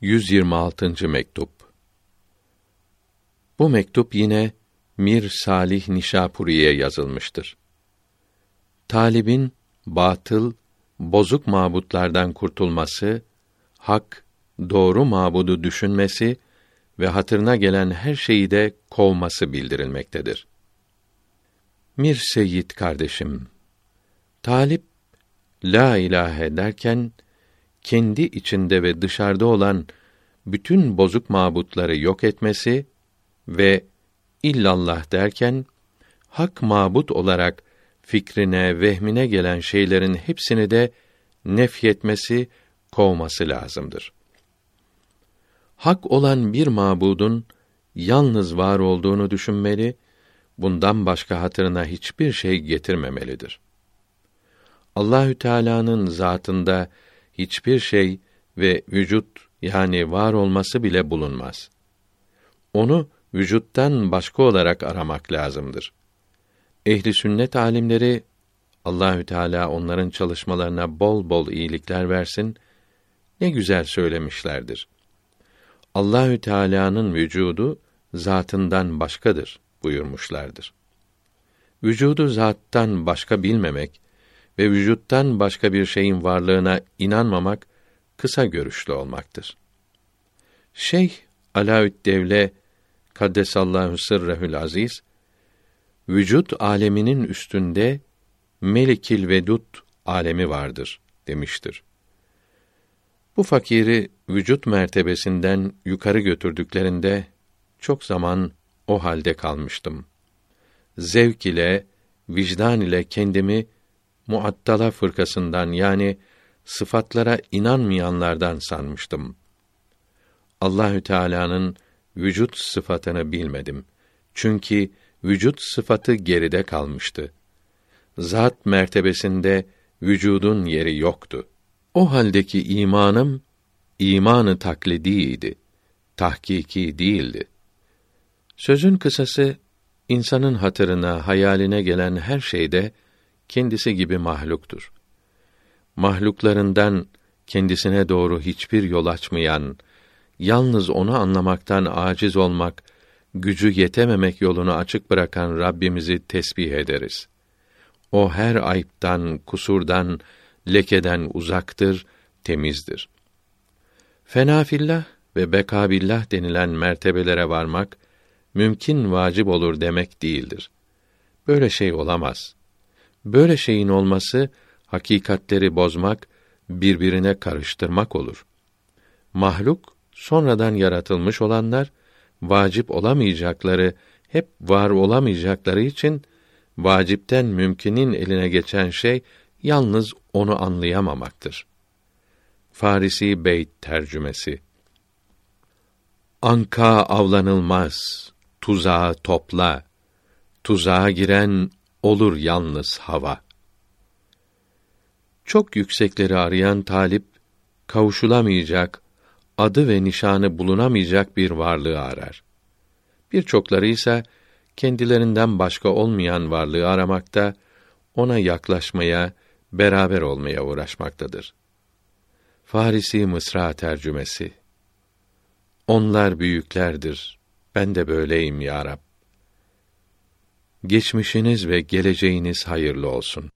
126. mektup. Bu mektup yine Mir Salih Nişapuri'ye yazılmıştır. Talibin batıl, bozuk mabutlardan kurtulması, hak, doğru mabudu düşünmesi ve hatırına gelen her şeyi de kovması bildirilmektedir. Mir Seyyid kardeşim, Talip la ilahe derken kendi içinde ve dışarıda olan bütün bozuk mabutları yok etmesi ve illallah derken hak mabut olarak fikrine, vehmine gelen şeylerin hepsini de nefyetmesi, kovması lazımdır. Hak olan bir mabudun yalnız var olduğunu düşünmeli, bundan başka hatırına hiçbir şey getirmemelidir. Allahü Teala'nın zatında hiçbir şey ve vücut yani var olması bile bulunmaz. Onu vücuttan başka olarak aramak lazımdır. Ehli sünnet alimleri Allahü Teala onların çalışmalarına bol bol iyilikler versin. Ne güzel söylemişlerdir. Allahü Teala'nın vücudu zatından başkadır buyurmuşlardır. Vücudu zattan başka bilmemek ve vücuttan başka bir şeyin varlığına inanmamak kısa görüşlü olmaktır. Şeyh Alaüddevle Kaddesallahu sırrehül aziz vücut aleminin üstünde Melikil Vedud alemi vardır demiştir. Bu fakiri vücut mertebesinden yukarı götürdüklerinde çok zaman o halde kalmıştım. Zevk ile, vicdan ile kendimi Muattala fırkasından yani sıfatlara inanmayanlardan sanmıştım. Allahü Teala'nın vücut sıfatını bilmedim. Çünkü vücut sıfatı geride kalmıştı. Zat mertebesinde vücudun yeri yoktu. O haldeki imanım imanı taklidiydi. Tahkiki değildi. Sözün kısası insanın hatırına, hayaline gelen her şeyde kendisi gibi mahluktur. Mahluklarından kendisine doğru hiçbir yol açmayan, yalnız onu anlamaktan aciz olmak, gücü yetememek yolunu açık bırakan Rabbimizi tesbih ederiz. O her ayıptan, kusurdan, lekeden uzaktır, temizdir. Fenafillah ve bekabillah denilen mertebelere varmak mümkün vacip olur demek değildir. Böyle şey olamaz. Böyle şeyin olması hakikatleri bozmak, birbirine karıştırmak olur. Mahluk sonradan yaratılmış olanlar vacip olamayacakları, hep var olamayacakları için vacipten mümkinin eline geçen şey yalnız onu anlayamamaktır. Farisi Beyt tercümesi Anka avlanılmaz, tuzağa topla, tuzağa giren olur yalnız hava. Çok yüksekleri arayan talip kavuşulamayacak, adı ve nişanı bulunamayacak bir varlığı arar. Birçokları ise kendilerinden başka olmayan varlığı aramakta, ona yaklaşmaya, beraber olmaya uğraşmaktadır. Farisi Mısra tercümesi Onlar büyüklerdir. Ben de böyleyim ya Rab. Geçmişiniz ve geleceğiniz hayırlı olsun.